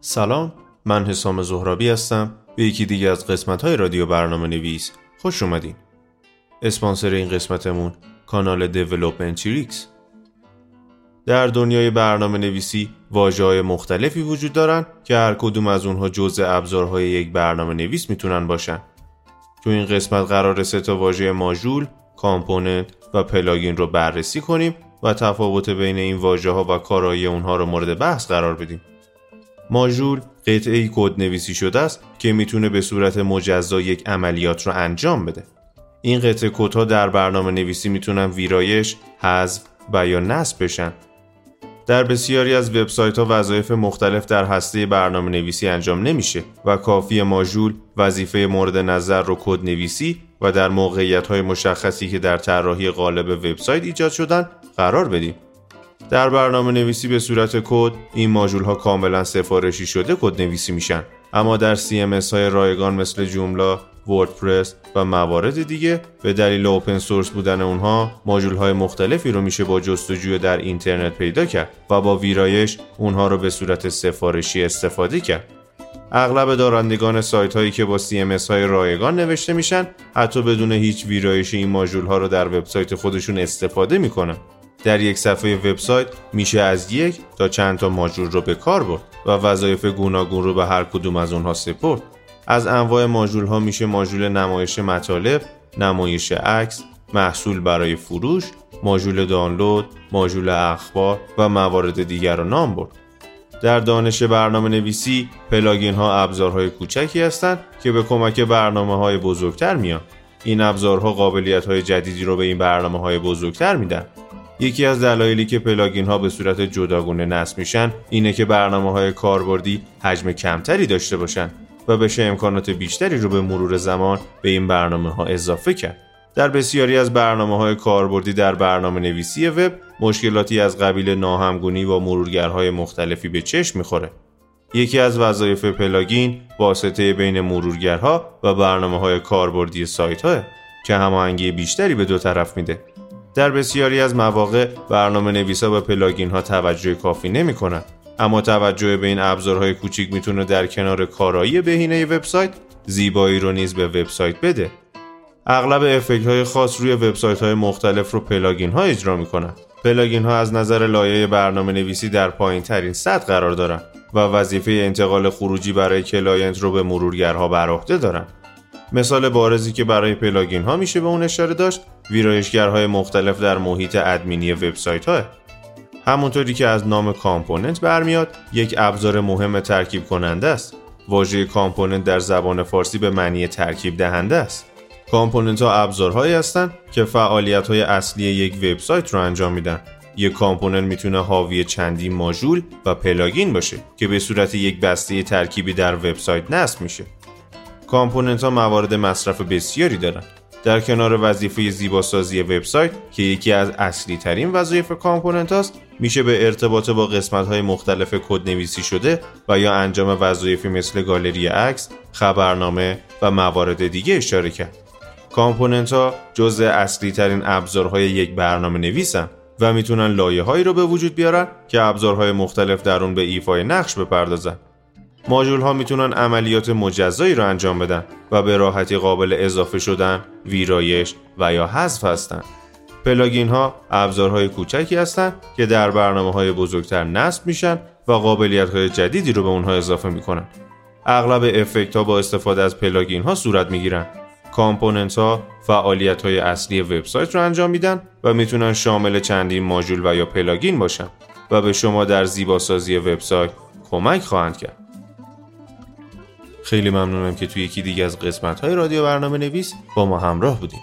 سلام من حسام زهرابی هستم به یکی دیگه از قسمت های رادیو برنامه نویس خوش اومدین. اسپانسر این قسمتمون کانال Development ریکس در دنیای برنامه نویسی واژه های مختلفی وجود دارن که هر کدوم از اونها جزء ابزارهای یک برنامه نویس می‌تونن باشن. تو این قسمت قرار سه تا واژه module، component و plugin رو بررسی کنیم و تفاوت بین این واژه ها و کارایی اونها رو مورد بحث قرار بدیم. ماژول قطعه کد نویسی شده است که می‌تونه به صورت مجزا یک عملیات رو انجام بده. این قطعه کدها در برنامه نویسی می‌تونن ویرایش، حذف و یا نصب بشن. در بسیاری از وبسایت ها وظایف مختلف در هسته برنامه نویسی انجام نمیشه و کافی ماژول وظیفه مورد نظر رو کد نویسی و در موقعیت های مشخصی که در طراحی قالب وبسایت ایجاد شدن قرار بدیم. در برنامه نویسی به صورت کد این ماژول ها کاملا سفارشی شده کد نویسی میشن اما در CMS های رایگان مثل جوملا، وردپرس و موارد دیگه به دلیل اوپن سورس بودن اونها ماژول های مختلفی رو میشه با جستجوی در اینترنت پیدا کرد و با ویرایش اونها رو به صورت سفارشی استفاده کرد. اغلب دارندگان سایت هایی که با CMS های رایگان نوشته میشن حتی بدون هیچ ویرایش این ماژول ها رو در وبسایت خودشون استفاده می‌کنن. در یک صفحه وبسایت میشه از یک تا چند تا ماژول رو به کار برد و وظایف گوناگون رو به هر کدوم از اونها سپرد. از انواع ماژول ها میشه ماژول نمایش مطالب، نمایش عکس، محصول برای فروش، ماژول دانلود، ماژول اخبار و موارد دیگر را نام برد. در دانش برنامه نویسی پلاگین ها ابزارهای کوچکی هستند که به کمک برنامه های بزرگتر میان. این ابزارها قابلیت های جدیدی رو به این برنامه های بزرگتر میدن. یکی از دلایلی که plugin ها به صورت جداگونه نصب میشن اینه که برنامه های کاربردی حجم کمتری داشته باشن و بشه امکانات بیشتری رو به مرور زمان به این برنامه ها اضافه کرد. در بسیاری از برنامه های کاربردی در برنامه نویسی وب مشکلاتی از قبیل ناهمگونی با مرورگرهای مختلفی به چشم می‌خوره. یکی از وظایف plugin واسطه بین مرورگرها و برنامه های کاربردی سایت های که هماهنگی بیشتری به دو طرف میده. در بسیاری از مواقع برنامه نویسا به plugin ها توجه کافی نمی کنن. اما توجه به این ابزارهای کوچیک می‌تونه در کنار کارایی بهینه وبسایت زیبایی رو نیز به وبسایت بده. اغلب effect های خاص روی وبسایت های مختلف رو plugin ها اجرا می‌کنن. plugin ها از نظر لایه برنامه نویسی در پایین ترین سطح قرار دارن و وظیفه انتقال خروجی برای client رو به مرورگرها بر عهده دارن. مثال بارزی که برای plugin ها میشه به اون اشاره داشت ویرایشگرهای مختلف در محیط ادمینی وبسایت ها همونطوری که از نام component برمیاد یک ابزار مهم ترکیب کننده است. واژه component در زبان فارسی به معنی ترکیب دهنده است. component ها ابزارهایی هستند که فعالیت های اصلی یک وبسایت رو انجام میدن. یک component می‌تونه حاوی چندین ماژول و plugin باشه که به صورت یک بسته ترکیبی در وبسایت نصب میشه. component ها موارد مصرف بسیاری دارن در کنار وظیفه زیباسازی وبسایت که یکی از اصلی ترین وظایف component است میشه به ارتباط با قسمت های مختلف کد نویسی شده و یا انجام وظایفی مثل گالری عکس، خبرنامه و موارد دیگه اشاره کرد. component ها جزء اصلی ترین ابزارهای یک برنامه نویسن و می‌تونن لایه هایی رو به وجود بیارن که ابزارهای مختلف در اون به ایفای نقش بپردازن. ماژول ها می‌تونن عملیات مجزایی رو انجام بدن و به راحتی قابل اضافه شدن، ویرایش و یا حذف هستند. plugin ها ابزارهای کوچکی هستند که در برنامه های بزرگتر نصب میشن و قابلیت های جدیدی رو به اونها اضافه می‌کنن. اغلب افکت ها با استفاده از plugin ها صورت می‌گیرن. component ها فعالیت های اصلی وبسایت رو انجام میدن و می‌تونن شامل چندین ماژول و یا plugin باشن و به شما در زیباسازی وبسایت کمک خواهند کرد. خیلی ممنونم که توی یکی دیگه از قسمت های رادیو برنامه نویس با ما همراه بودیم